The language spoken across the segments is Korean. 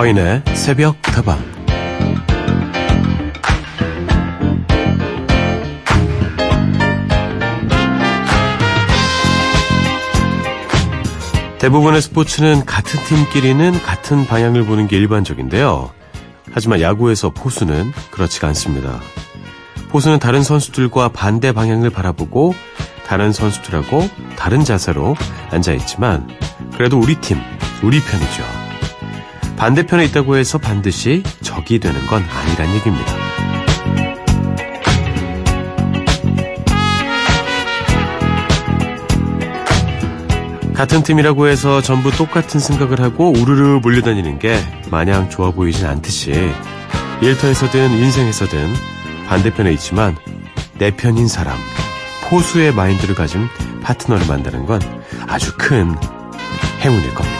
서인의 새벽 다방 대부분의 스포츠는 같은 팀끼리는 같은 방향을 보는 게 일반적인데요. 하지만 야구에서 포수는 그렇지가 않습니다. 포수는 다른 선수들과 반대 방향을 바라보고 다른 선수들하고 다른 자세로 앉아 있지만 그래도 우리 팀, 우리 편이죠. 반대편에 있다고 해서 반드시 적이 되는 건 아니란 얘기입니다. 같은 팀이라고 해서 전부 똑같은 생각을 하고 우르르 몰려다니는 게 마냥 좋아 보이진 않듯이 일터에서든 인생에서든 반대편에 있지만 내 편인 사람, 포수의 마인드를 가진 파트너를 만드는 건 아주 큰 행운일 겁니다.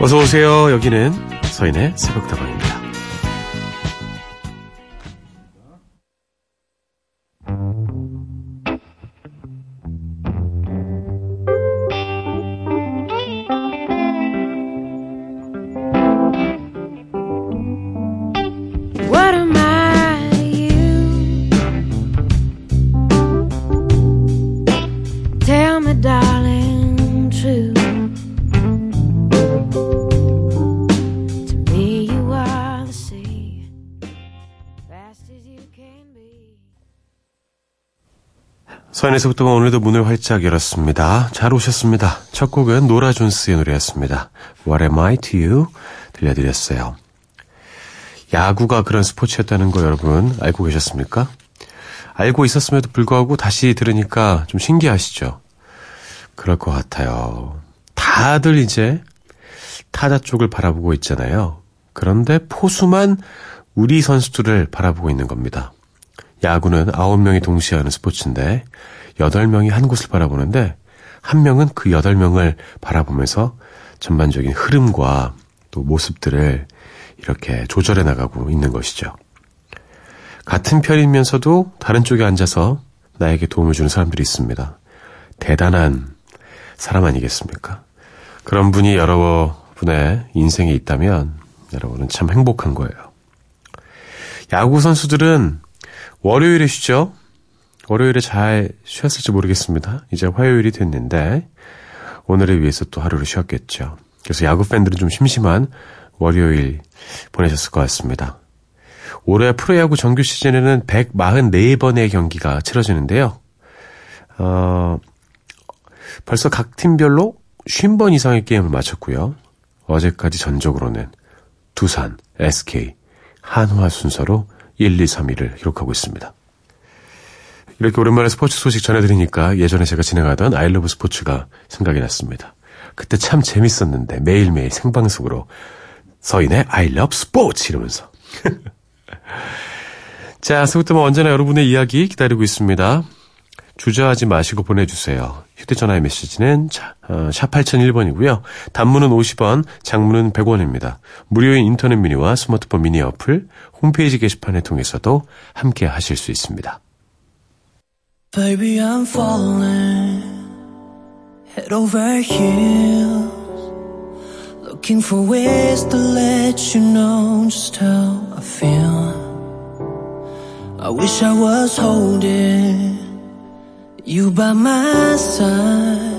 어서 오세요. 여기는 서인의 새벽다방입니다. 서인에서부터 오늘도 문을 활짝 열었습니다. 잘 오셨습니다. 첫 곡은 노라 존스의 노래였습니다. What am I to you? 들려드렸어요. 야구가 그런 스포츠였다는 거 여러분 알고 계셨습니까? 알고 있었음에도 불구하고 다시 들으니까 좀 신기하시죠? 그럴 것 같아요. 다들 이제 타자 쪽을 바라보고 있잖아요. 그런데 포수만 우리 선수들을 바라보고 있는 겁니다. 야구는 9명이 동시에 하는 스포츠인데 8명이 한 곳을 바라보는데 한 명은 그 8명을 바라보면서 전반적인 흐름과 또 모습들을 이렇게 조절해 나가고 있는 것이죠. 같은 편이면서도 다른 쪽에 앉아서 나에게 도움을 주는 사람들이 있습니다. 대단한 사람 아니겠습니까? 그런 분이 여러 분의 인생에 있다면 여러분은 참 행복한 거예요. 야구 선수들은 월요일에 쉬죠? 월요일에 잘 쉬었을지 모르겠습니다. 이제 화요일이 됐는데 오늘을 위해서 또 하루를 쉬었겠죠. 그래서 야구 팬들은 좀 심심한 월요일 보내셨을 것 같습니다. 올해 프로야구 정규 시즌에는 144번의 경기가 치러지는데요. 어, 벌써 각 팀별로 50번 이상의 게임을 마쳤고요. 어제까지 전적으로는 두산, SK, 한화 순서로 1, 2, 3위를 기록하고 있습니다. 이렇게 오랜만에 스포츠 소식 전해드리니까 예전에 제가 진행하던 아이러브 스포츠가 생각이 났습니다. 그때 참 재밌었는데 매일매일 생방송으로 서인의 love 스포츠 이러면서. 자, 스부터면 언제나 여러분의 이야기 기다리고 있습니다. 주저하지 마시고 보내주세요. 휴대전화의 메시지는 어, 샵 8001번이고요. 단문은 50원, 장문은 100원입니다. 무료인 인터넷 미니와 스마트폰 미니 어플, 홈페이지 게시판을 통해서도 함께 하실 수 있습니다. Baby, I'm falling head over heels, looking for ways to let you know just how I feel. I wish I was holding you by my side.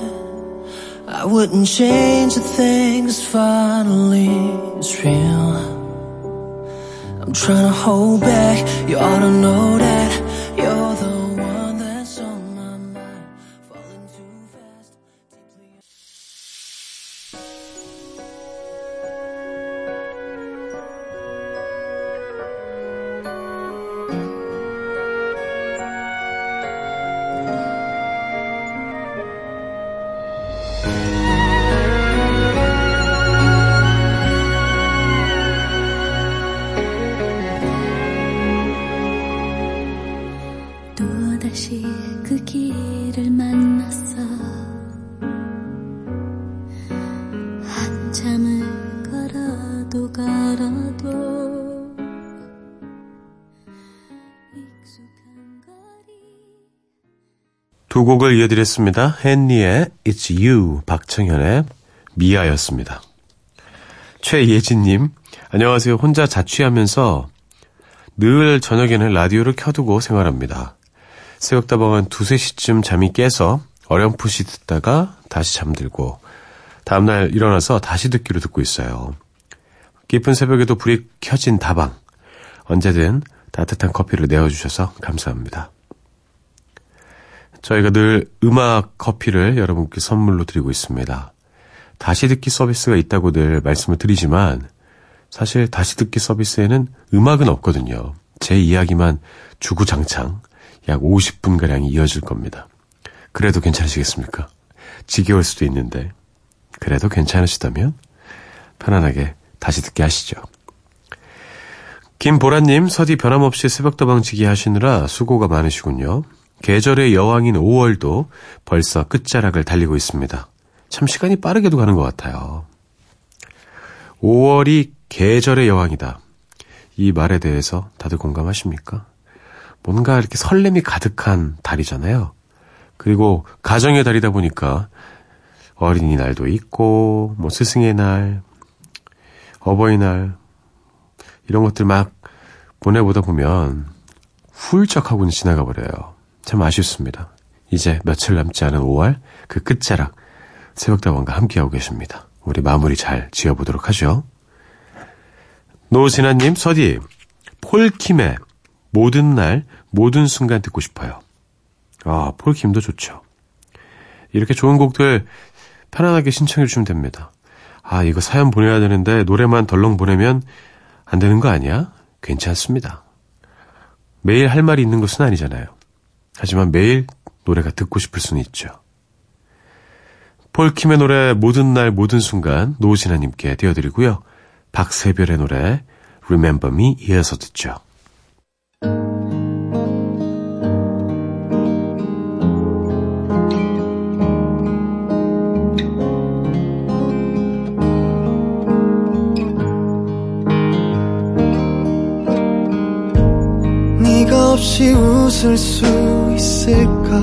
I wouldn't change a thing 'cause finally it's real. I'm trying to hold back, you ought to know that you're the one 곡을 이어드렸습니다. 헨리의 It's You, 박청현의 미아였습니다. 최예진님, 안녕하세요. 혼자 자취하면서 늘 저녁에는 라디오를 켜두고 생활합니다. 새벽다방은 두세 시쯤 잠이 깨서 어렴풋이 듣다가 다시 잠들고 다음날 일어나서 다시 듣기로 듣고 있어요. 깊은 새벽에도 불이 켜진 다방. 언제든 따뜻한 커피를 내어주셔서 감사합니다. 저희가 늘 음악 커피를 여러분께 선물로 드리고 있습니다. 다시 듣기 서비스가 있다고 늘 말씀을 드리지만 사실 다시 듣기 서비스에는 음악은 없거든요. 제 이야기만 주구장창 약 50분가량이 이어질 겁니다. 그래도 괜찮으시겠습니까? 지겨울 수도 있는데 그래도 괜찮으시다면 편안하게 다시 듣게 하시죠. 김보라님, 서디 변함없이 새벽다방지기 하시느라 수고가 많으시군요. 계절의 여왕인 5월도 벌써 끝자락을 달리고 있습니다. 참 시간이 빠르게도 가는 것 같아요. 5월이 계절의 여왕이다. 이 말에 대해서 다들 공감하십니까? 뭔가 이렇게 설렘이 가득한 달이잖아요. 그리고 가정의 달이다 보니까 어린이날도 있고, 뭐 스승의 날, 어버이날, 이런 것들 막 보내보다 보면 훌쩍 하고는 지나가 버려요. 참 아쉽습니다. 이제 며칠 남지 않은 5월 그 끝자락 새벽다방과 함께하고 계십니다. 우리 마무리 잘 지어보도록 하죠. 노진아님, 서디, 폴킴의 모든 날, 모든 순간 듣고 싶어요. 아, 폴킴도 좋죠. 이렇게 좋은 곡들 편안하게 신청해 주시면 됩니다. 아, 이거 사연 보내야 되는데 노래만 덜렁 보내면 안 되는 거 아니야? 괜찮습니다. 매일 할 말이 있는 것은 아니잖아요. 하지만 매일 노래가 듣고 싶을 수는 있죠. 폴킴의 노래 모든 날 모든 순간 노진아님께 띄워드리고요. 박세별의 노래 Remember Me 이어서 듣죠. 네가 없이 웃을 수 있을까?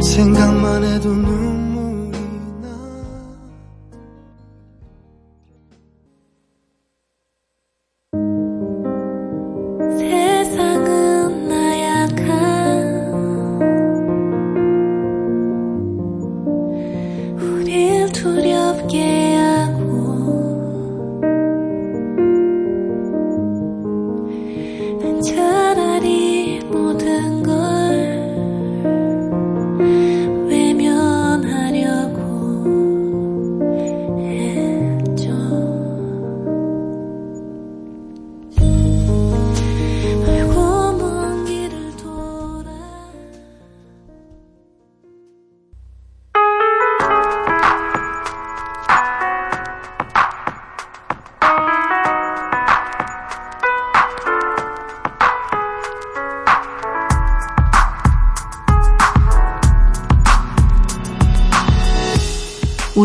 생각만 해도 눈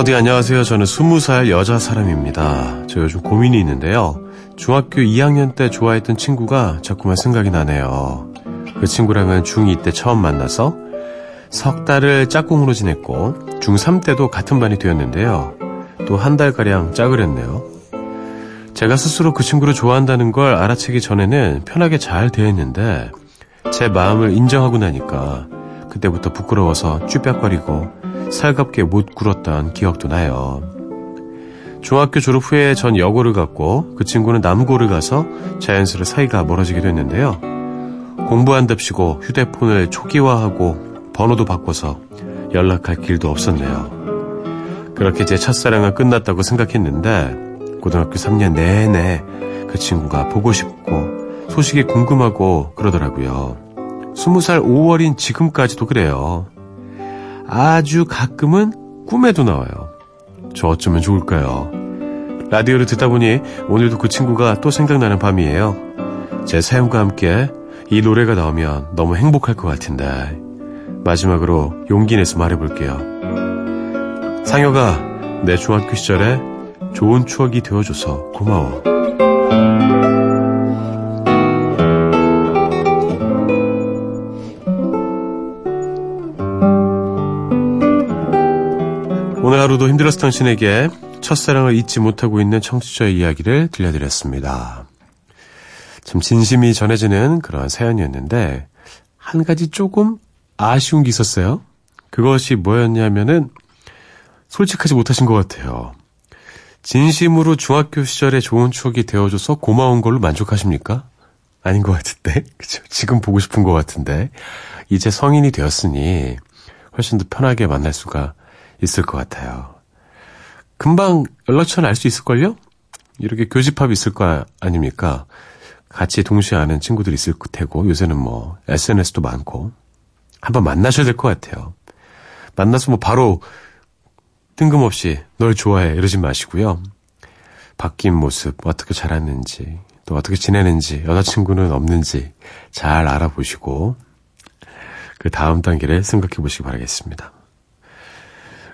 서디 안녕하세요. 저는 20살 여자 사람입니다. 저 요즘 고민이 있는데요. 중학교 2학년 때 좋아했던 친구가 자꾸만 생각이 나네요. 그 친구랑은 중2 때 처음 만나서 석 달을 짝꿍으로 지냈고 중3 때도 같은 반이 되었는데요. 또 한 달가량 짝을 했네요. 제가 스스로 그 친구를 좋아한다는 걸 알아채기 전에는 편하게 잘 대했는데 제 마음을 인정하고 나니까 그때부터 부끄러워서 쭈뼛거리고 살갑게 못 굴었던 기억도 나요. 중학교 졸업 후에 전 여고를 갔고 그 친구는 남고를 가서 자연스레 사이가 멀어지게 됐는데요. 공부한답시고 휴대폰을 초기화하고 번호도 바꿔서 연락할 길도 없었네요. 그렇게 제 첫사랑은 끝났다고 생각했는데 고등학교 3년 내내 그 친구가 보고 싶고 소식이 궁금하고 그러더라고요. 20살 5월인 지금까지도 그래요. 아주 가끔은 꿈에도 나와요. 저 어쩌면 좋을까요? 라디오를 듣다 보니 오늘도 그 친구가 또 생각나는 밤이에요. 제 사연과 함께 이 노래가 나오면 너무 행복할 것 같은데 마지막으로 용기 내서 말해볼게요. 상혁아, 내 중학교 시절에 좋은 추억이 되어줘서 고마워. 오늘 하루도 힘들었을 당신에게 첫사랑을 잊지 못하고 있는 청취자의 이야기를 들려드렸습니다. 참 진심이 전해지는 그런 사연이었는데 한 가지 조금 아쉬운 게 있었어요. 그것이 뭐였냐면은 솔직하지 못하신 것 같아요. 진심으로 중학교 시절에 좋은 추억이 되어줘서 고마운 걸로 만족하십니까? 아닌 것 같은데. 그죠? 지금 보고 싶은 것 같은데. 이제 성인이 되었으니 훨씬 더 편하게 만날 수가 있을 것 같아요. 금방 연락처는 알 수 있을걸요? 이렇게 교집합이 있을 거 아닙니까? 같이 동시에 아는 친구들 있을 테고, 요새는 뭐, SNS도 많고, 한번 만나셔야 될 것 같아요. 만나서 뭐 바로 뜬금없이 널 좋아해 이러지 마시고요. 바뀐 모습, 어떻게 자랐는지, 또 어떻게 지내는지, 여자친구는 없는지 잘 알아보시고, 그 다음 단계를 생각해 보시기 바라겠습니다.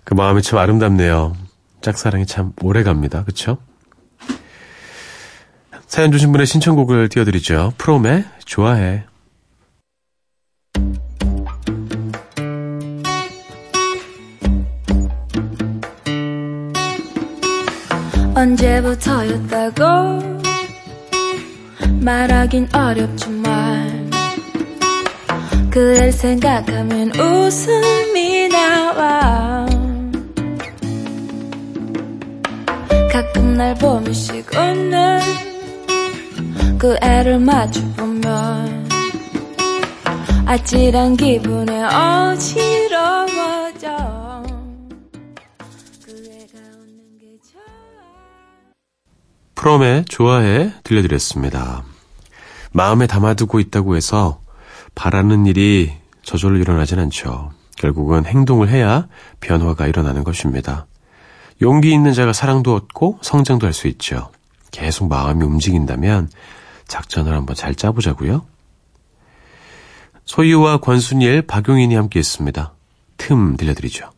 그 마음이 참 아름답네요. 짝사랑이 참 오래 갑니다. 그쵸? 사연 주신 분의 신청곡을 띄워드리죠. 프롬의 좋아해. 언제부터였다고 말하긴 어렵지만 그댈 생각하면 웃음이 나와 날 보면씩 웃는 그 애를 마주보면 아찔한 기분에 어지러워져 그 애가 웃는 게 좋아 프롬의 좋아해 들려드렸습니다. 마음에 담아두고 있다고 해서 바라는 일이 저절로 일어나진 않죠. 결국은 행동을 해야 변화가 일어나는 것입니다. 용기 있는 자가 사랑도 얻고 성장도 할 수 있죠. 계속 마음이 움직인다면 작전을 한번 잘 짜보자고요. 소유와 권순일, 박용인이 함께 했습니다. 틈 들려드리죠.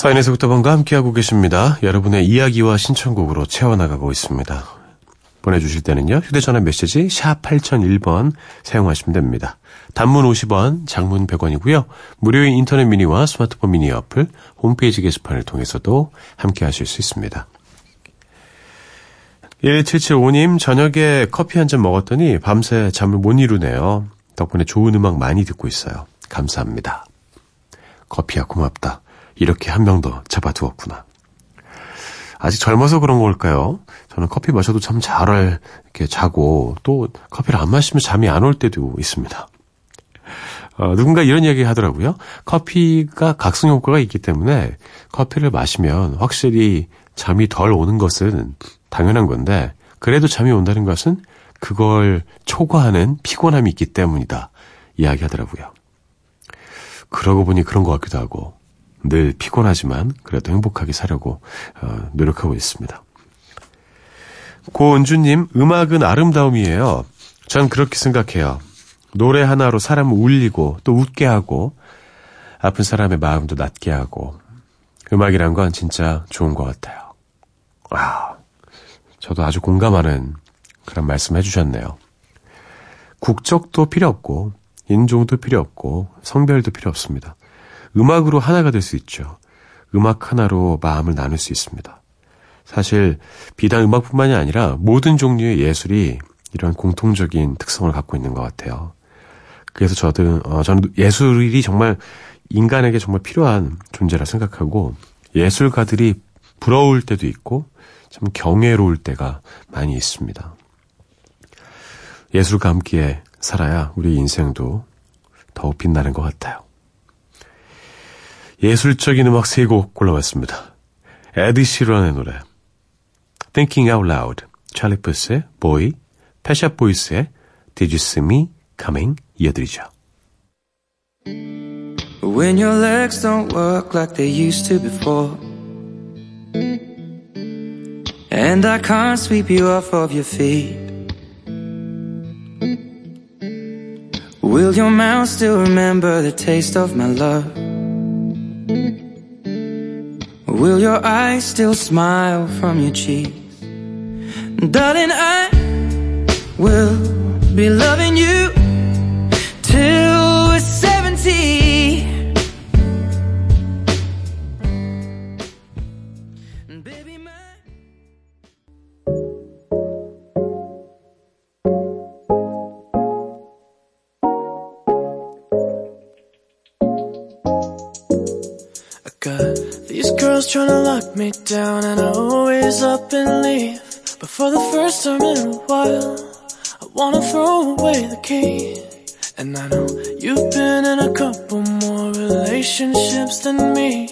사인에서부터 번과 함께하고 계십니다. 여러분의 이야기와 신청곡으로 채워나가고 있습니다. 보내주실 때는요. 휴대전화 메시지 샵 8001번 사용하시면 됩니다. 단문 50원, 장문 100원이고요. 무료인 인터넷 미니와 스마트폰 미니 어플, 홈페이지 게시판을 통해서도 함께하실 수 있습니다. 1775님, 저녁에 커피 한 잔 먹었더니 밤새 잠을 못 이루네요. 덕분에 좋은 음악 많이 듣고 있어요. 감사합니다. 커피야 고맙다. 이렇게 한명더 잡아두었구나. 아직 젊어서 그런 걸까요? 저는 커피 마셔도 참 잘 이렇게 자고 또 커피를 안 마시면 잠이 안 올 때도 있습니다. 어, 누군가 이런 이야기 하더라고요. 커피가 각성 효과가 있기 때문에 커피를 마시면 확실히 잠이 덜 오는 것은 당연한 건데 그래도 잠이 온다는 것은 그걸 초과하는 피곤함이 있기 때문이다. 이야기 하더라고요. 그러고 보니 그런 것 같기도 하고 늘 피곤하지만 그래도 행복하게 사려고 어, 노력하고 있습니다. 고은주님, 음악은 아름다움이에요. 전 그렇게 생각해요. 노래 하나로 사람을 울리고 또 웃게 하고 아픈 사람의 마음도 낫게 하고 음악이란 건 진짜 좋은 것 같아요. 아, 저도 아주 공감하는 그런 말씀 해주셨네요. 국적도 필요 없고, 인종도 필요 없고, 성별도 필요 없습니다. 음악으로 하나가 될 수 있죠. 음악 하나로 마음을 나눌 수 있습니다. 사실, 비단 음악뿐만이 아니라 모든 종류의 예술이 이런 공통적인 특성을 갖고 있는 것 같아요. 그래서 저도, 어, 저는 예술이 정말 인간에게 정말 필요한 존재라 생각하고, 예술가들이 부러울 때도 있고, 참 경외로울 때가 많이 있습니다. 예술과 함께 살아야 우리 인생도 더욱 빛나는 것 같아요. 예술적인 음악 세 곡 골라봤습니다. 에디 시런의 노래 Thinking Out Loud, 찰리 푸스의 Boy, 패샤 보이스의 Did You See Me Coming 이어드리죠. When your legs don't work like they used to before. And I can't sweep you off of your feet. Will your mouth still remember the taste of my love? Will your eyes still smile from your cheeks? Darling, I will be loving you lock me down and I always up and leave. But for the first time in a while, I wanna throw away the key. And I know you've been in a couple more relationships than me.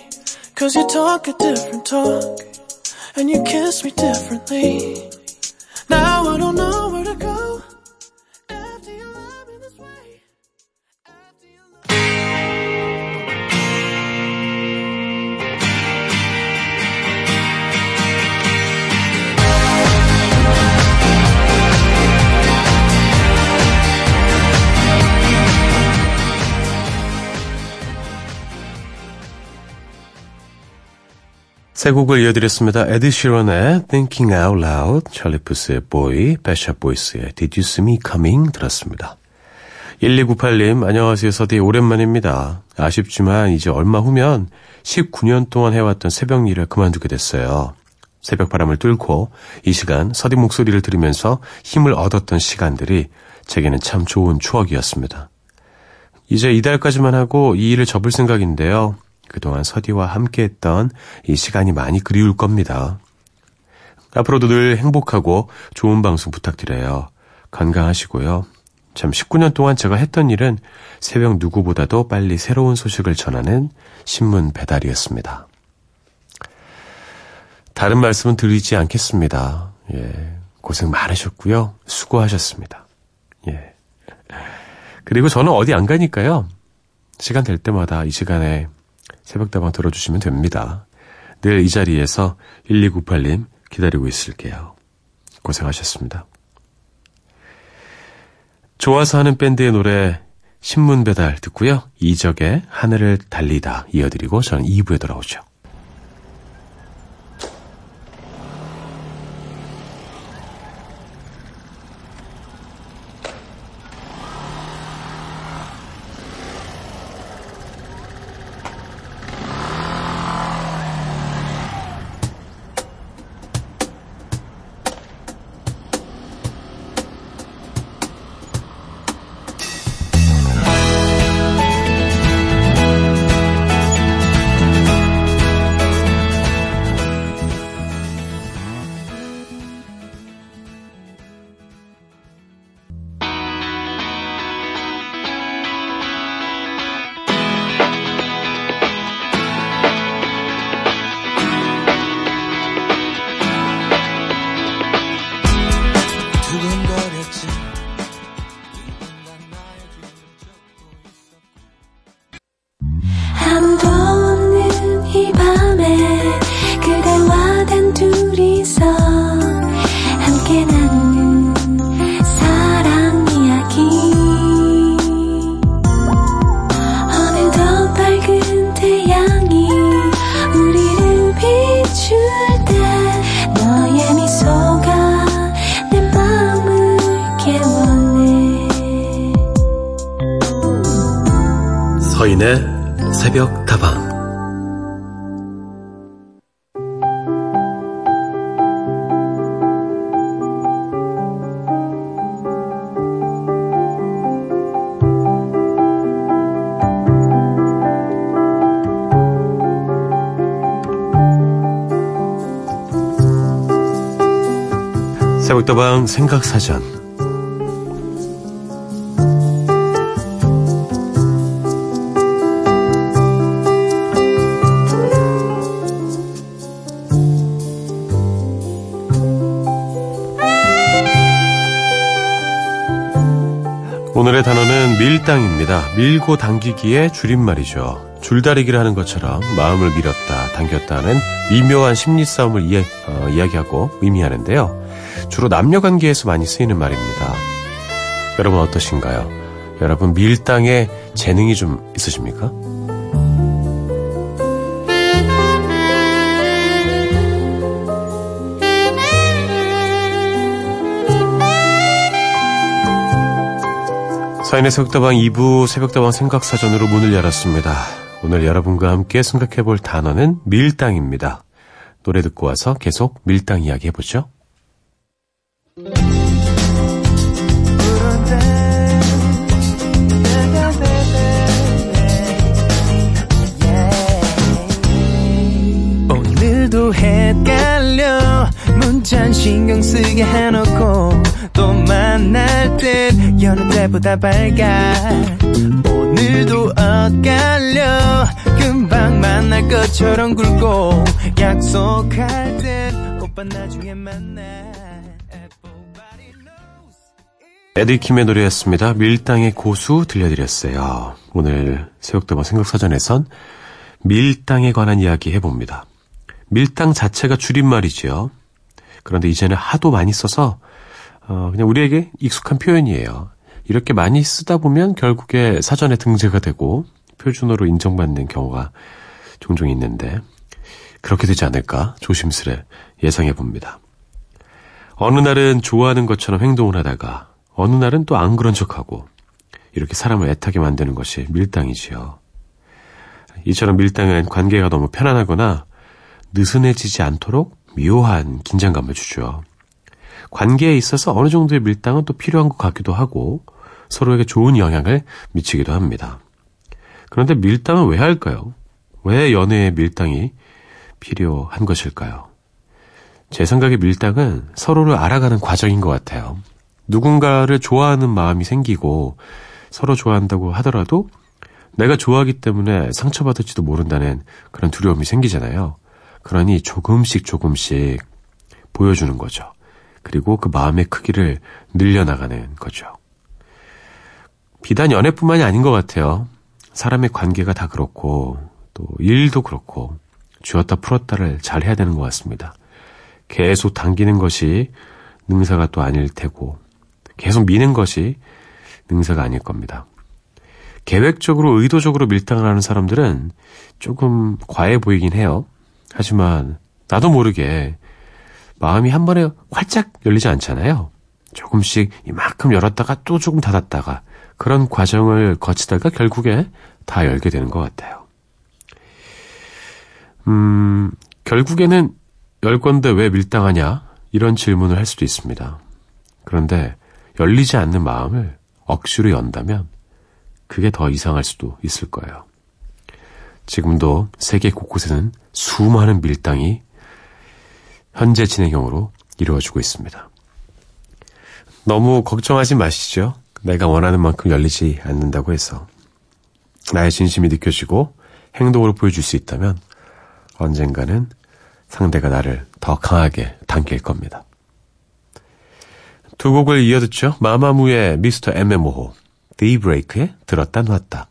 Cause you talk a different talk, and you kiss me differently. Now I don't know 세 곡을 이어드렸습니다. 에드 시런의 Thinking Out Loud, 찰리 푸스의 Boy, 펫샵 보이스의 Did You See Me Coming 들었습니다. 1298님, 안녕하세요. 서디 오랜만입니다. 아쉽지만 이제 얼마 후면 19년 동안 해왔던 새벽 일을 그만두게 됐어요. 새벽 바람을 뚫고 이 시간 서디 목소리를 들으면서 힘을 얻었던 시간들이 제게는 참 좋은 추억이었습니다. 이제 이달까지만 하고 이 일을 접을 생각인데요. 그동안 서디와 함께했던 이 시간이 많이 그리울 겁니다. 앞으로도 늘 행복하고 좋은 방송 부탁드려요. 건강하시고요. 참 19년 동안 제가 했던 일은 새벽 누구보다도 빨리 새로운 소식을 전하는 신문 배달이었습니다. 다른 말씀은 드리지 않겠습니다. 예. 고생 많으셨고요. 수고하셨습니다. 예. 그리고 저는 어디 안 가니까요. 시간 될 때마다 이 시간에 새벽다방 들어주시면 됩니다. 늘 이 자리에서 1298님 기다리고 있을게요. 고생하셨습니다. 좋아서 하는 밴드의 노래 신문 배달 듣고요. 이적의 하늘을 달리다 이어드리고 저는 2부에 돌아오죠. 서인의 새벽 다방. 새벽다방 생각사전 밀당입니다. 밀고 당기기의 줄임말이죠. 줄다리기를 하는 것처럼 마음을 밀었다, 당겼다는 미묘한 심리 싸움을 이야, 어, 이야기하고 의미하는데요. 주로 남녀 관계에서 많이 쓰이는 말입니다. 여러분 어떠신가요? 여러분 밀당에 재능이 좀 있으십니까? 사인의 새벽다방 2부 새벽다방 생각사전으로 문을 열었습니다. 오늘 여러분과 함께 생각해 볼 단어는 밀당입니다. 노래 듣고 와서 계속 밀당 이야기 해보죠. 오늘도 헷갈려 문자 신경 쓰게 해놓고 또 만날 듯 여는 때보다 밝아 오늘도 엇갈려 금방 만날 것처럼 굴고 약속할 듯 오빠 나중에 만나 에디킴의 노래였습니다. 밀당의 고수 들려드렸어요. 오늘 새벽다방 생각사전에선 밀당에 관한 이야기 해봅니다. 밀당 자체가 줄임말이지요. 그런데 이제는 하도 많이 써서 어, 그냥 우리에게 익숙한 표현이에요. 이렇게 많이 쓰다 보면 결국에 사전에 등재가 되고 표준어로 인정받는 경우가 종종 있는데 그렇게 되지 않을까 조심스레 예상해 봅니다. 어느 날은 좋아하는 것처럼 행동을 하다가 어느 날은 또 안 그런 척하고 이렇게 사람을 애타게 만드는 것이 밀당이지요. 이처럼 밀당은 관계가 너무 편안하거나 느슨해지지 않도록 묘한 긴장감을 주죠. 관계에 있어서 어느 정도의 밀당은 또 필요한 것 같기도 하고 서로에게 좋은 영향을 미치기도 합니다. 그런데 밀당은 왜 할까요? 왜 연애에 밀당이 필요한 것일까요? 제 생각에 밀당은 서로를 알아가는 과정인 것 같아요. 누군가를 좋아하는 마음이 생기고 서로 좋아한다고 하더라도 내가 좋아하기 때문에 상처받을지도 모른다는 그런 두려움이 생기잖아요. 그러니 조금씩 조금씩 보여주는 거죠. 그리고 그 마음의 크기를 늘려나가는 거죠. 비단 연애뿐만이 아닌 것 같아요. 사람의 관계가 다 그렇고 또 일도 그렇고 쥐었다 풀었다를 잘 해야 되는 것 같습니다. 계속 당기는 것이 능사가 또 아닐 테고 계속 미는 것이 능사가 아닐 겁니다. 계획적으로 의도적으로 밀당을 하는 사람들은 조금 과해 보이긴 해요. 하지만 나도 모르게 마음이 한 번에 활짝 열리지 않잖아요. 조금씩 이만큼 열었다가 또 조금 닫았다가 그런 과정을 거치다가 결국에 다 열게 되는 것 같아요. 음, 결국에는 열 건데 왜 밀당하냐? 이런 질문을 할 수도 있습니다. 그런데 열리지 않는 마음을 억지로 연다면 그게 더 이상할 수도 있을 거예요. 지금도 세계 곳곳에는 수많은 밀당이 현재 진행형으로 이루어지고 있습니다. 너무 걱정하지 마시죠. 내가 원하는 만큼 열리지 않는다고 해서 나의 진심이 느껴지고 행동으로 보여줄 수 있다면 언젠가는 상대가 나를 더 강하게 당길 겁니다. 두 곡을 이어 듣죠. 마마무의 미스터 MMO, 데이브레이크의 들었다 놨다.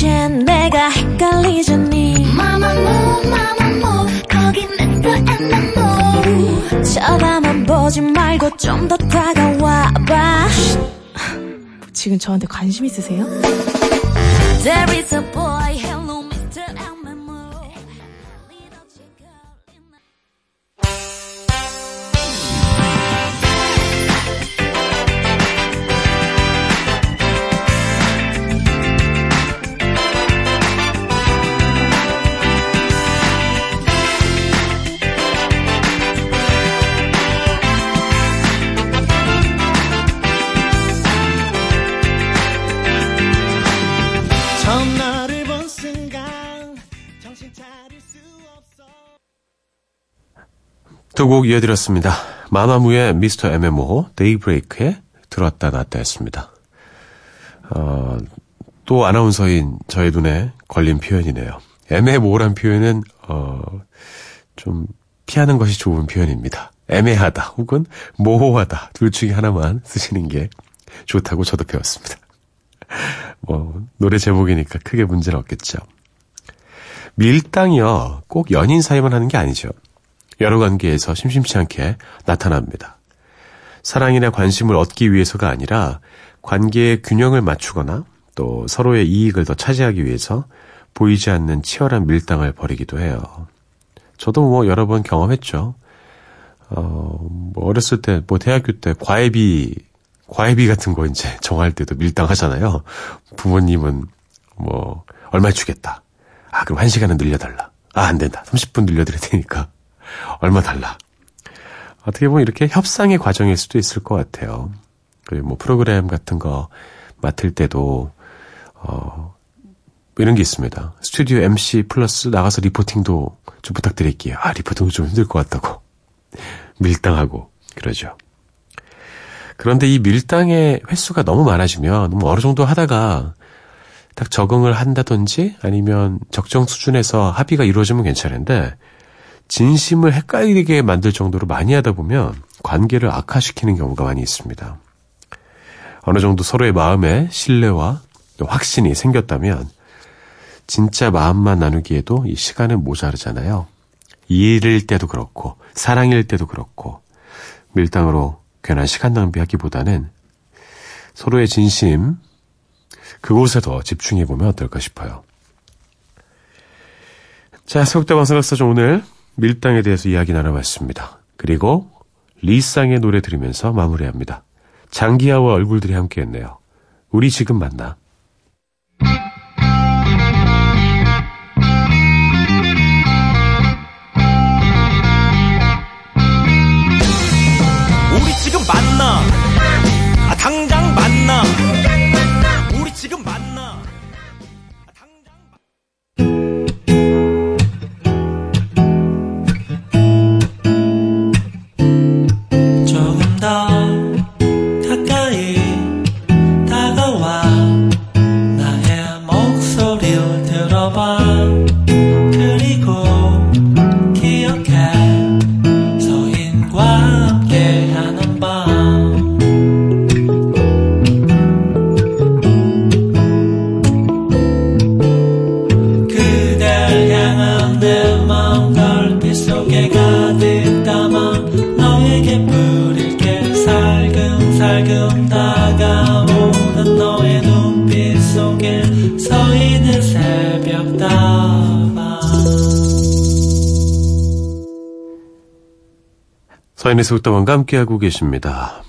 네 눈빛에 내가 헷갈리잖니. 마마무 마마무 거기 내꺼 엠마무 쳐다만 보지 말고 좀 더 다가와 봐. 지금 저한테 관심 있으세요? There is a boy 두 곡 이어드렸습니다. 마마무의 미스터 MMO, 데이브레이크에 들었다 놨다 했습니다. 어, 또 아나운서인 저의 눈에 걸린 표현이네요. 애매모호란 표현은, 어, 좀 피하는 것이 좋은 표현입니다. 애매하다 혹은 모호하다 둘 중에 하나만 쓰시는 게 좋다고 저도 배웠습니다. 뭐, 노래 제목이니까 크게 문제는 없겠죠. 밀당이요, 꼭 연인 사이만 하는 게 아니죠. 여러 관계에서 심심치 않게 나타납니다. 사랑이나 관심을 얻기 위해서가 아니라 관계의 균형을 맞추거나 또 서로의 이익을 더 차지하기 위해서 보이지 않는 치열한 밀당을 벌이기도 해요. 저도 뭐 여러 번 경험했죠. 어, 뭐 어렸을 때, 뭐 대학교 때 과외비, 과외비 같은 거 이제 정할 때도 밀당하잖아요. 부모님은 뭐, 얼마 주겠다. 아, 그럼 한 시간은 늘려달라. 아, 안 된다. 30분 늘려드릴 테니까. 얼마 달라. 어떻게 보면 이렇게 협상의 과정일 수도 있을 것 같아요. 그리고 뭐 프로그램 같은 거 맡을 때도, 어, 이런 게 있습니다. 스튜디오 MC 플러스 나가서 리포팅도 좀 부탁드릴게요. 아, 리포팅도 좀 힘들 것 같다고. 밀당하고, 그러죠. 그런데 이 밀당의 횟수가 너무 많아지면, 뭐 어느 정도 하다가 딱 적응을 한다든지 아니면 적정 수준에서 합의가 이루어지면 괜찮은데, 진심을 헷갈리게 만들 정도로 많이 하다 보면 관계를 악화시키는 경우가 많이 있습니다. 어느 정도 서로의 마음에 신뢰와 확신이 생겼다면 진짜 마음만 나누기에도 이 시간은 모자르잖아요. 일일 때도 그렇고 사랑일 때도 그렇고 밀당으로 괜한 시간 낭비하기보다는 서로의 진심 그곳에 더 집중해 보면 어떨까 싶어요. 자, 세국대 방송학사죠 오늘 밀당에 대해서 이야기 나눠봤습니다. 그리고 리쌍의 노래 들으면서 마무리합니다. 장기하와 얼굴들이 함께했네요. 우리 지금 만나. 속도원과 함께하고 계십니다.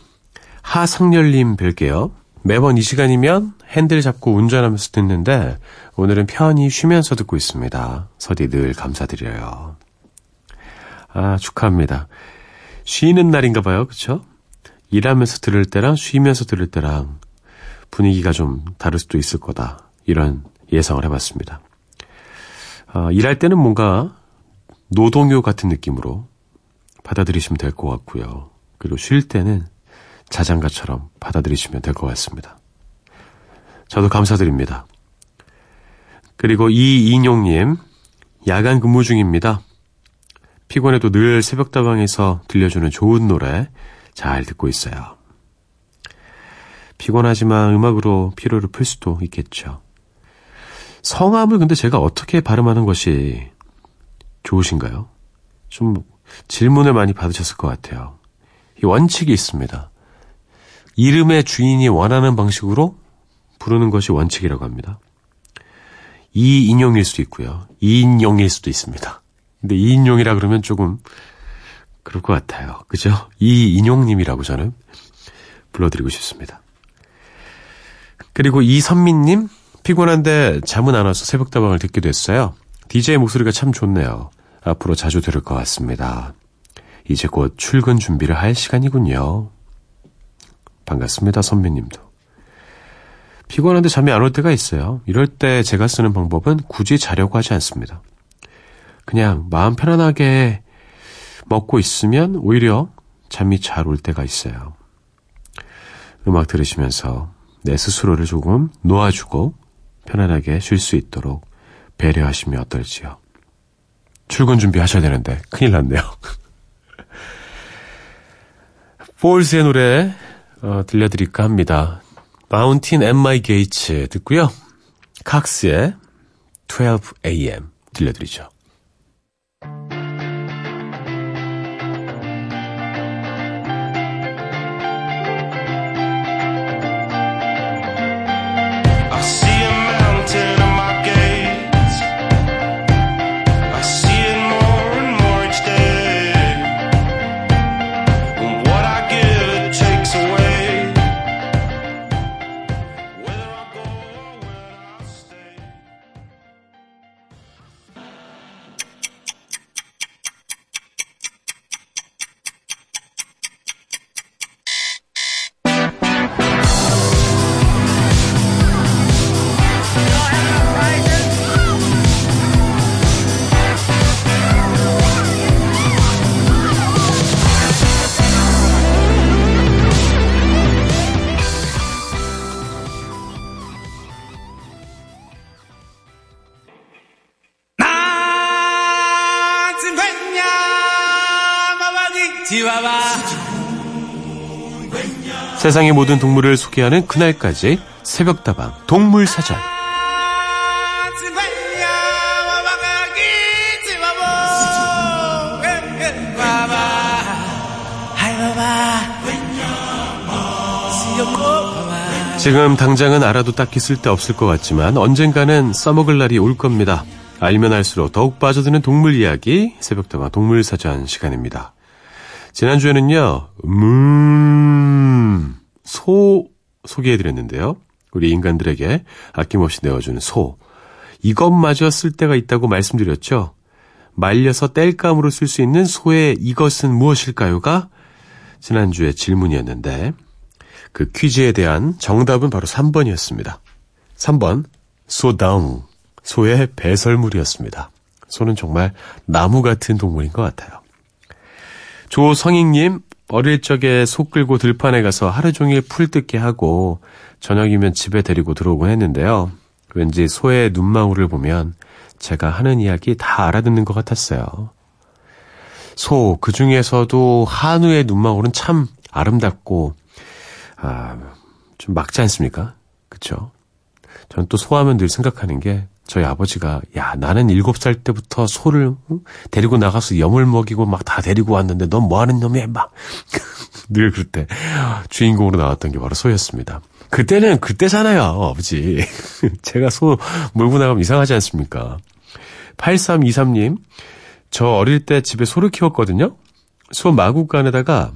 하성열님 뵐게요. 매번 이 시간이면 핸들 잡고 운전하면서 듣는데 오늘은 편히 쉬면서 듣고 있습니다. 서디 늘 감사드려요. 아 축하합니다. 쉬는 날인가 봐요. 그쵸? 일하면서 들을 때랑 쉬면서 들을 때랑 분위기가 좀 다를 수도 있을 거다. 이런 예상을 해봤습니다. 아, 일할 때는 뭔가 노동요 같은 느낌으로 받아들이시면 될 것 같고요. 그리고 쉴 때는 자장가처럼 받아들이시면 될 것 같습니다. 저도 감사드립니다. 그리고 이인용님, 야간 근무 중입니다. 피곤해도 늘 새벽다방에서 들려주는 좋은 노래 잘 듣고 있어요. 피곤하지만 음악으로 피로를 풀 수도 있겠죠. 성함을 근데 제가 어떻게 발음하는 것이 좋으신가요? 좀 질문을 많이 받으셨을 것 같아요. 이 원칙이 있습니다. 이름의 주인이 원하는 방식으로 부르는 것이 원칙이라고 합니다. 이인용일 수도 있고요. 이인용일 수도 있습니다. 근데 이인용이라 그러면 조금 그럴 것 같아요. 그죠? 이인용님이라고 저는 불러드리고 싶습니다. 그리고 이선민님, 피곤한데 잠은 안 와서 새벽다방을 듣게 됐어요. DJ 목소리가 참 좋네요. 앞으로 자주 들을 것 같습니다. 이제 곧 출근 준비를 할 시간이군요. 반갑습니다, 선배님도. 피곤한데 잠이 안 올 때가 있어요. 이럴 때 제가 쓰는 방법은 굳이 자려고 하지 않습니다. 그냥 마음 편안하게 먹고 있으면 오히려 잠이 잘 올 때가 있어요. 음악 들으시면서 내 스스로를 조금 놓아주고 편안하게 쉴 수 있도록 배려하시면 어떨지요. 출근 준비하셔야 되는데 큰일 났네요. 폴스의 노래 어, 들려드릴까 합니다. Mountain At My Gates 듣고요. 칵스의 12am 들려드리죠. 세상의 모든 동물을 소개하는 그날까지 새벽다방 동물사전 지금 당장은 알아도 딱히 쓸데없을 것 같지만 언젠가는 써먹을 날이 올 겁니다. 알면 알수록 더욱 빠져드는 동물 이야기 새벽다방 동물사전 시간입니다. 지난주에는요, 음, 소 소개해드렸는데요. 우리 인간들에게 아낌없이 내어주는 소. 이것마저 쓸 때가 있다고 말씀드렸죠. 말려서 땔감으로 쓸 수 있는 소의 이것은 무엇일까요가 지난주의 질문이었는데 그 퀴즈에 대한 정답은 바로 3번이었습니다. 3번 소다웅 소의 배설물이었습니다. 소는 정말 나무 같은 동물인 것 같아요. 조성익님 어릴 적에 소 끌고 들판에 가서 하루 종일 풀 뜯게 하고 저녁이면 집에 데리고 들어오곤 했는데요. 왠지 소의 눈망울을 보면 제가 하는 이야기 다 알아듣는 것 같았어요. 소, 그 중에서도 한우의 눈망울은 참 아름답고, 아, 좀 막지 않습니까? 그쵸? 전또 소하면 늘 생각하는 게, 저희 아버지가, 야, 나는 일곱 살 때부터 소를 응? 데리고 나가서 염을 먹이고 막 다 데리고 왔는데 넌 뭐 하는 놈이야, 막. 늘 그럴 때 주인공으로 나왔던 게 바로 소였습니다. 그때는 그때잖아요, 아버지. 제가 소 몰고 나가면 이상하지 않습니까? 8323님, 저 어릴 때 집에 소를 키웠거든요? 소 마구간에다가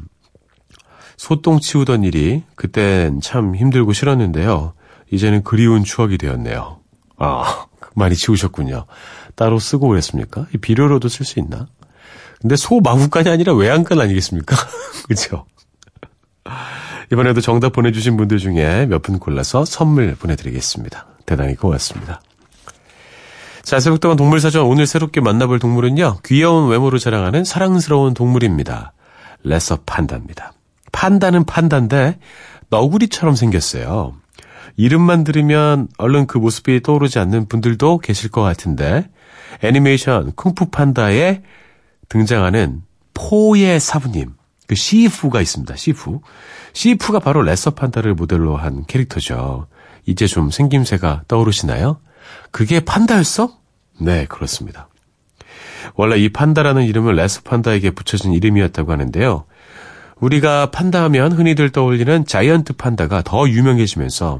소똥 치우던 일이 그땐 참 힘들고 싫었는데요. 이제는 그리운 추억이 되었네요. 아, 많이 치우셨군요. 따로 쓰고 그랬습니까? 이 비료로도 쓸 수 있나? 근데 소 마구간이 아니라 외양간 아니겠습니까? 그죠? 이번에도 정답 보내주신 분들 중에 몇 분 골라서 선물 보내드리겠습니다. 대단히 고맙습니다. 자, 새벽동안 동물사전 오늘 새롭게 만나볼 동물은요. 귀여운 외모를 자랑하는 사랑스러운 동물입니다. 레서 판다입니다. 판다는 판다인데 너구리처럼 생겼어요. 이름만 들으면 얼른 그 모습이 떠오르지 않는 분들도 계실 것 같은데 애니메이션 쿵푸 판다에 등장하는 포의 사부님 그 시푸가 있습니다. 시푸. 시푸가 바로 레서 판다를 모델로 한 캐릭터죠. 이제 좀 생김새가 떠오르시나요? 그게 판다였어? 네, 그렇습니다. 원래 이 판다라는 이름은 레서 판다에게 붙여진 이름이었다고 하는데요. 우리가 판다 하면 흔히들 떠올리는 자이언트 판다가 더 유명해지면서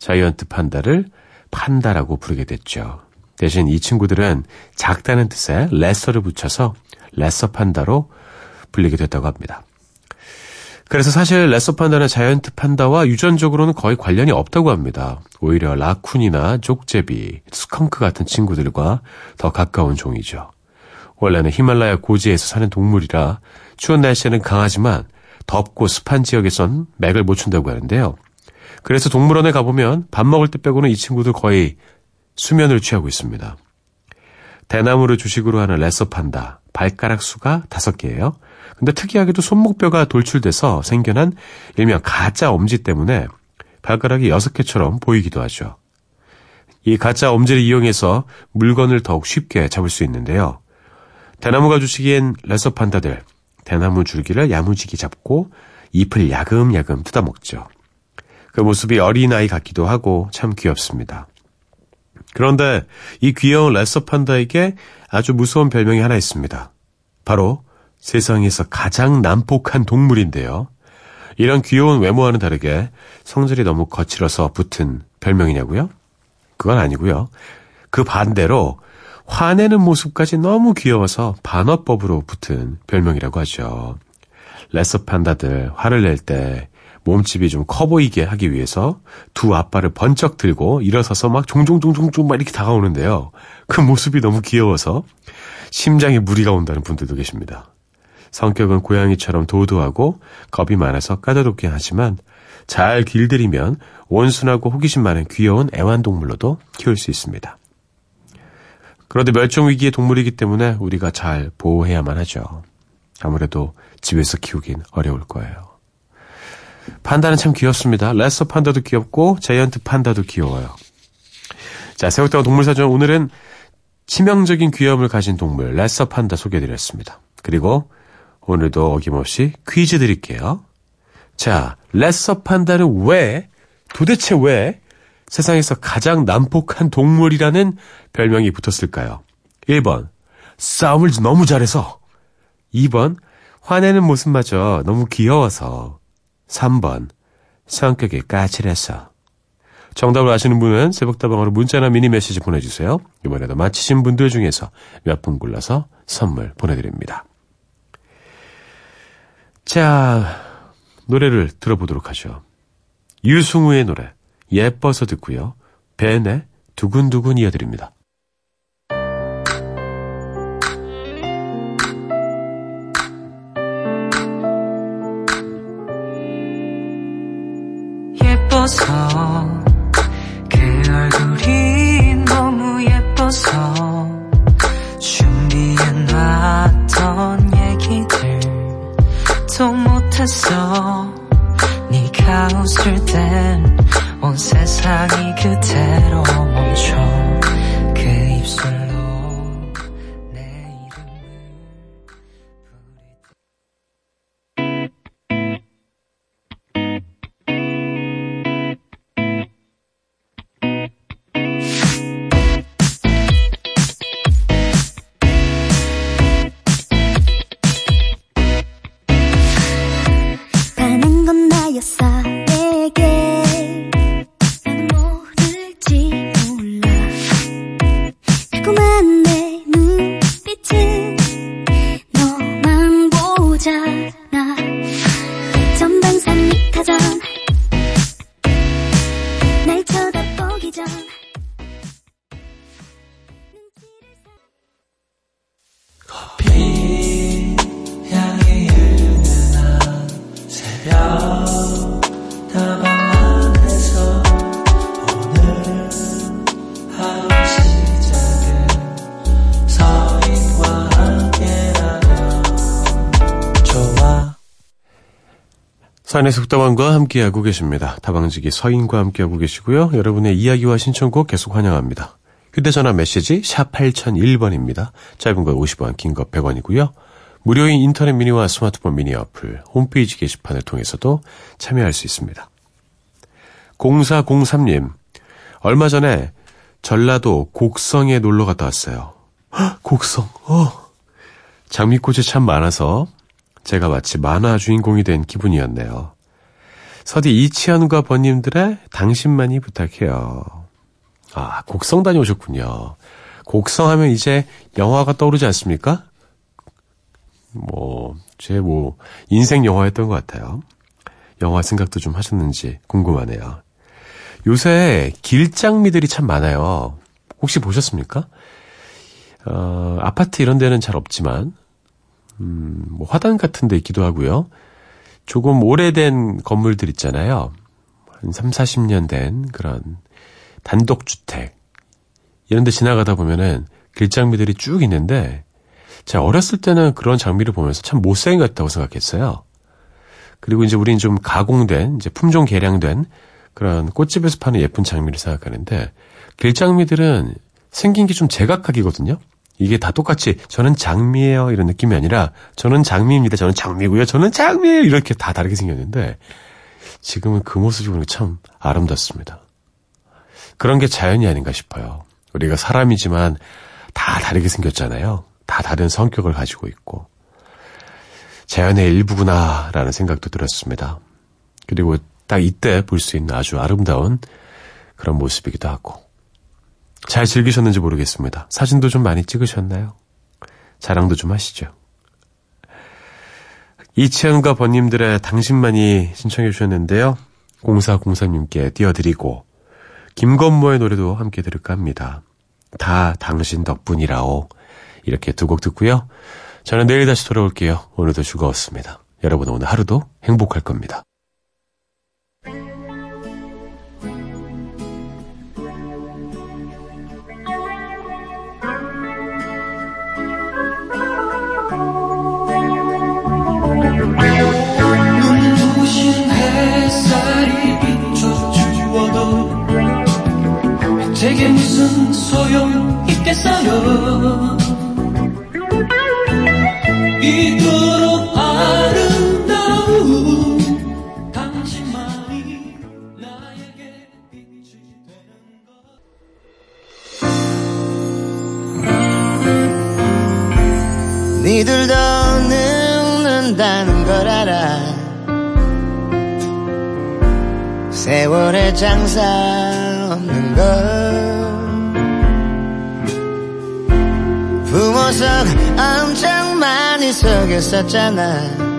자이언트 판다를 판다라고 부르게 됐죠. 대신 이 친구들은 작다는 뜻에 레서를 붙여서 레서 판다로 불리게 됐다고 합니다. 그래서 사실 레서 판다는 자이언트 판다와 유전적으로는 거의 관련이 없다고 합니다. 오히려 라쿤이나 족제비, 스컹크 같은 친구들과 더 가까운 종이죠. 원래는 히말라야 고지에서 사는 동물이라 추운 날씨에는 강하지만 덥고 습한 지역에선 맥을 못 춘다고 하는데요. 그래서 동물원에 가보면 밥 먹을 때 빼고는 이 친구들 거의 수면을 취하고 있습니다. 대나무를 주식으로 하는 레서 판다. 발가락 수가 다섯 개예요. 근데 특이하게도 손목뼈가 돌출돼서 생겨난 일명 가짜 엄지 때문에 발가락이 여섯 개처럼 보이기도 하죠. 이 가짜 엄지를 이용해서 물건을 더욱 쉽게 잡을 수 있는데요. 대나무가 주시기엔 레서 판다들 대나무 줄기를 야무지게 잡고 잎을 야금야금 뜯어먹죠. 그 모습이 어린아이 같기도 하고 참 귀엽습니다. 그런데 이 귀여운 레서 판다에게 아주 무서운 별명이 하나 있습니다. 바로 세상에서 가장 난폭한 동물인데요. 이런 귀여운 외모와는 다르게 성질이 너무 거칠어서 붙은 별명이냐고요? 그건 아니고요. 그 반대로 화내는 모습까지 너무 귀여워서 반어법으로 붙은 별명이라고 하죠. 레서 판다들 화를 낼 때 몸집이 좀 커 보이게 하기 위해서 두 앞발을 번쩍 들고 일어서서 막 종종종종종 막 이렇게 다가오는데요. 그 모습이 너무 귀여워서 심장에 무리가 온다는 분들도 계십니다. 성격은 고양이처럼 도도하고 겁이 많아서 까다롭긴 하지만 잘 길들이면 온순하고 호기심 많은 귀여운 애완동물로도 키울 수 있습니다. 그런데 멸종위기의 동물이기 때문에 우리가 잘 보호해야만 하죠. 아무래도 집에서 키우긴 어려울 거예요. 판다는 참 귀엽습니다. 레서 판다도 귀엽고 자이언트 판다도 귀여워요. 자, 새우다운 동물사전 오늘은 치명적인 귀여움을 가진 동물 레서 판다 소개해드렸습니다. 그리고 오늘도 어김없이 퀴즈 드릴게요. 자, 레서 판다는 왜, 도대체 왜 세상에서 가장 난폭한 동물이라는 별명이 붙었을까요? 1번, 싸움을 너무 잘해서. 2번, 화내는 모습마저 너무 귀여워서. 3번, 성격이 까칠해서. 정답을 아시는 분은 새벽다방으로 문자나 미니 메시지 보내주세요. 이번에도 맞히신 분들 중에서 몇 분 골라서 선물 보내드립니다. 자, 노래를 들어보도록 하죠. 유승우의 노래, 예뻐서 듣고요. 벤의 두근두근 이어드립니다. 예뻐서. 그 얼굴이 너무 예뻐서. 준비해놨던 얘기들 또 못했어. 네가 웃을 땐 온 세상이 그대로 멈춰 사인의 속다방과 함께하고 계십니다. 다방지기 서인과 함께하고 계시고요. 여러분의 이야기와 신청곡 계속 환영합니다. 휴대전화 메시지 샵 8001번입니다. 짧은 거 50원, 긴 거 100원이고요. 무료인 인터넷 미니와 스마트폰 미니 어플, 홈페이지 게시판을 통해서도 참여할 수 있습니다. 0403님, 얼마 전에 전라도 곡성에 놀러 갔다 왔어요. 헉, 곡성, 어. 장미꽃이 참 많아서 제가 마치 만화 주인공이 된 기분이었네요. 서디 이치현과 번님들의 당신만이 부탁해요. 아, 곡성 다녀오셨군요. 곡성 하면 이제 영화가 떠오르지 않습니까? 뭐, 제 뭐, 인생 영화였던 것 같아요. 영화 생각도 좀 하셨는지 궁금하네요. 요새 길장미들이 참 많아요. 혹시 보셨습니까? 어, 아파트 이런 데는 잘 없지만, 음, 뭐 화단 같은 데 있기도 하고요. 조금 오래된 건물들 있잖아요. 한 3, 40년 된 그런 단독주택. 이런 데 지나가다 보면은 길장미들이 쭉 있는데 제가 어렸을 때는 그런 장미를 보면서 참 못생겼다고 생각했어요. 그리고 이제 우린 좀 가공된, 이제 품종 개량된 그런 꽃집에서 파는 예쁜 장미를 생각하는데 길장미들은 생긴 게 좀 제각각이거든요. 이게 다 똑같이 저는 장미예요 이런 느낌이 아니라 저는 장미입니다. 저는 장미고요. 저는 장미예요. 이렇게 다 다르게 생겼는데 지금은 그 모습이 게참 아름답습니다. 그런 게 자연이 아닌가 싶어요. 우리가 사람이지만 다 다르게 생겼잖아요. 다 다른 성격을 가지고 있고. 자연의 일부구나라는 생각도 들었습니다. 그리고 딱 이때 볼 수 있는 아주 아름다운 그런 모습이기도 하고. 잘 즐기셨는지 모르겠습니다. 사진도 좀 많이 찍으셨나요? 자랑도 좀 하시죠. 이채연과 번님들의 당신만이 신청해 주셨는데요. 0403님께 띄워드리고 김건모의 노래도 함께 들을까 합니다. 다 당신 덕분이라오. 이렇게 두 곡 듣고요. 저는 내일 다시 돌아올게요. 오늘도 즐거웠습니다. 여러분 오늘 하루도 행복할 겁니다. 무슨 소용 있겠어요? 이토록 아름다운 당신만이 나에게 빛이 되는 것 니들도 늙는다는 걸 알아. 세월의 장사 없는 걸 부모석 엄청 많이 속였었잖아